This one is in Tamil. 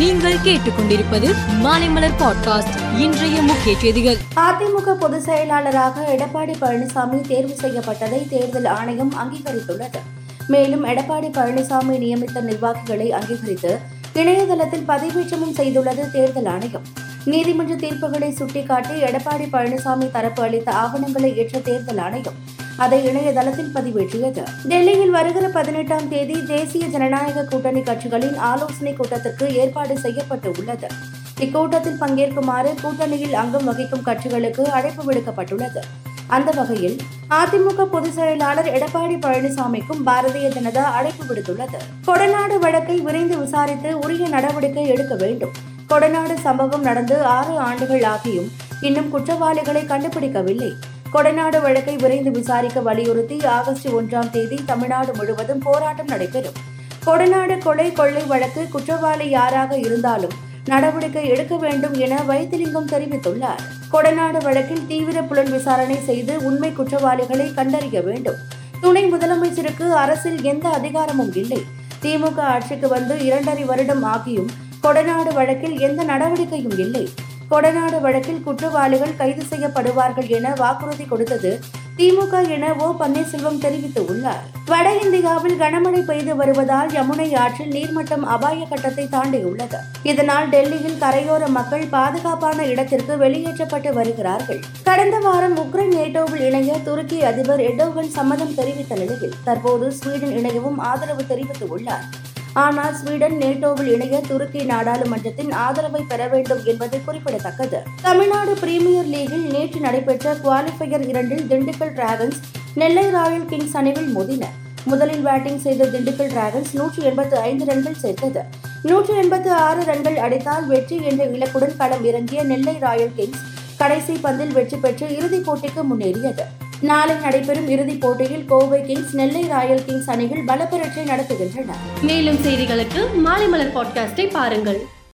நீங்கள் கேட்டுக்கொண்டிருப்பது மாலைமலர் பாட்காஸ்ட். இன்றைய முக்கிய செய்திகள். அதிமுக பொதுச் செயலாளராக எடப்பாடி பழனிசாமி தேர்வு செய்யப்பட்டதை தேர்தல் ஆணையம் அங்கீகரித்துள்ளது. மேலும் எடப்பாடி பழனிசாமி நியமித்த நிர்வாகிகளை அங்கீகரித்து இணையதளத்தில் பதிவேற்றமும் செய்துள்ளது தேர்தல் ஆணையம். நீதிமன்ற தீர்ப்புகளை சுட்டிக்காட்டி எடப்பாடி பழனிசாமி தரப்பு அளித்த ஆவணங்களை ஏற்ற தேர்தல் ஆணையம். அதை இணையதளத்தில் பதிவேற்றியது. டெல்லியில் வருகிற பதினெட்டாம் தேதி தேசிய ஜனநாயக கூட்டணி கட்சிகளின் ஆலோசனை கூட்டத்திற்கு ஏற்பாடு செய்யப்பட்டு உள்ளது இக்கூட்டத்தில் பங்கேற்குமாறு கூட்டணியில் அங்கம் வகிக்கும் கட்சிகளுக்கு அழைப்பு விடுக்கப்பட்டுள்ளது. அந்த வகையில் அதிமுக பொதுச் செயலாளர் எடப்பாடி பழனிசாமிக்கும் பாரதிய ஜனதா அழைப்பு விடுத்துள்ளது. கொடநாடு வழக்கை விரைந்து விசாரித்து உரிய நடவடிக்கை எடுக்க வேண்டும். கொடநாடு சம்பவம் நடந்து ஆறு ஆண்டுகள் ஆகியும் இன்னும் குற்றவாளிகளை கண்டுபிடிக்கவில்லை. கொடநாடு வழக்கை விரைந்து விசாரிக்க வலியுறுத்தி ஆகஸ்ட் ஒன்றாம் தேதி தமிழ்நாடு முழுவதும் போராட்டம் நடைபெறும். கொடநாடு கொலை கொள்ளை வழக்கு குற்றவாளி யாராக இருந்தாலும் நடவடிக்கை எடுக்க வேண்டும் என வைத்திலிங்கம் தெரிவித்துள்ளார். கொடநாடு வழக்கில் தீவிர புலன் விசாரணை செய்து உண்மை குற்றவாளிகளை கண்டறிய வேண்டும். துணை முதலமைச்சருக்கு அரசில் எந்த அதிகாரமும் இல்லை. திமுக ஆட்சிக்கு வந்து இரண்டரை வருடம் ஆகியும் கொடநாடு வழக்கில் எந்த நடவடிக்கையும் இல்லை. கொடநாடு வழக்கில் குற்றவாளிகள் கைது செய்யப்படுவார்கள் என வாக்குறுதி கொடுத்தது திமுக என ஓ பன்னீர்செல்வம் தெரிவித்துள்ளார் வட இந்தியாவில் கனமழை பெய்து வருவதால் யமுனை ஆற்றில் நீர்மட்டம் அபாய கட்டத்தை தாண்டியுள்ளது. இதனால் டெல்லியில் கரையோர மக்கள் பாதுகாப்பான இடத்திற்கு வெளியேற்றப்பட்டு வருகிறார்கள். கடந்த வாரம் உக்ரைன் நேட்டோவில் இணைய துருக்கி அதிபர் எடோகன் சம்மதம் தெரிவித்த நிலையில் தற்போது ஸ்வீடன் இணையவும் ஆதரவு தெரிவித்துள்ளார் ஆனால் ஸ்வீடன் நேட்டோவில் இணைய துருக்கி நாடாளுமன்றத்தின் ஆதரவை பெற வேண்டும் என்பது குறிப்பிடத்தக்கது. தமிழ்நாடு பிரீமியர் லீகில் நேற்று நடைபெற்ற குவாலிஃபையர் இரண்டில் Dindigul dragons Nellai royal kings அணிவில் மோதின. முதலில் பேட்டிங் செய்த திண்டுக்கல் டிராகன்ஸ் நூற்றி எண்பத்து ஐந்து ரன்கள் சேர்த்தது. நூற்றி எண்பத்து ஆறு ரன்கள் அடித்தால் வெற்றி என்ற இலக்குடன் களம் இறங்கிய நெல்லை ராயல் கிங்ஸ் கடைசி பந்தில் வெற்றி பெற்று இறுதிப் போட்டிக்கு முன்னேறியது. நாளை நடைபெறும் இறுதிப் போட்டியில் Kovai kings Nellai royal kings அணிகள் பலப்பரட்சை நடத்துகின்றன. மேலும் செய்திகளுக்கு மாலை மலர் பாட்காஸ்டை பாருங்கள்.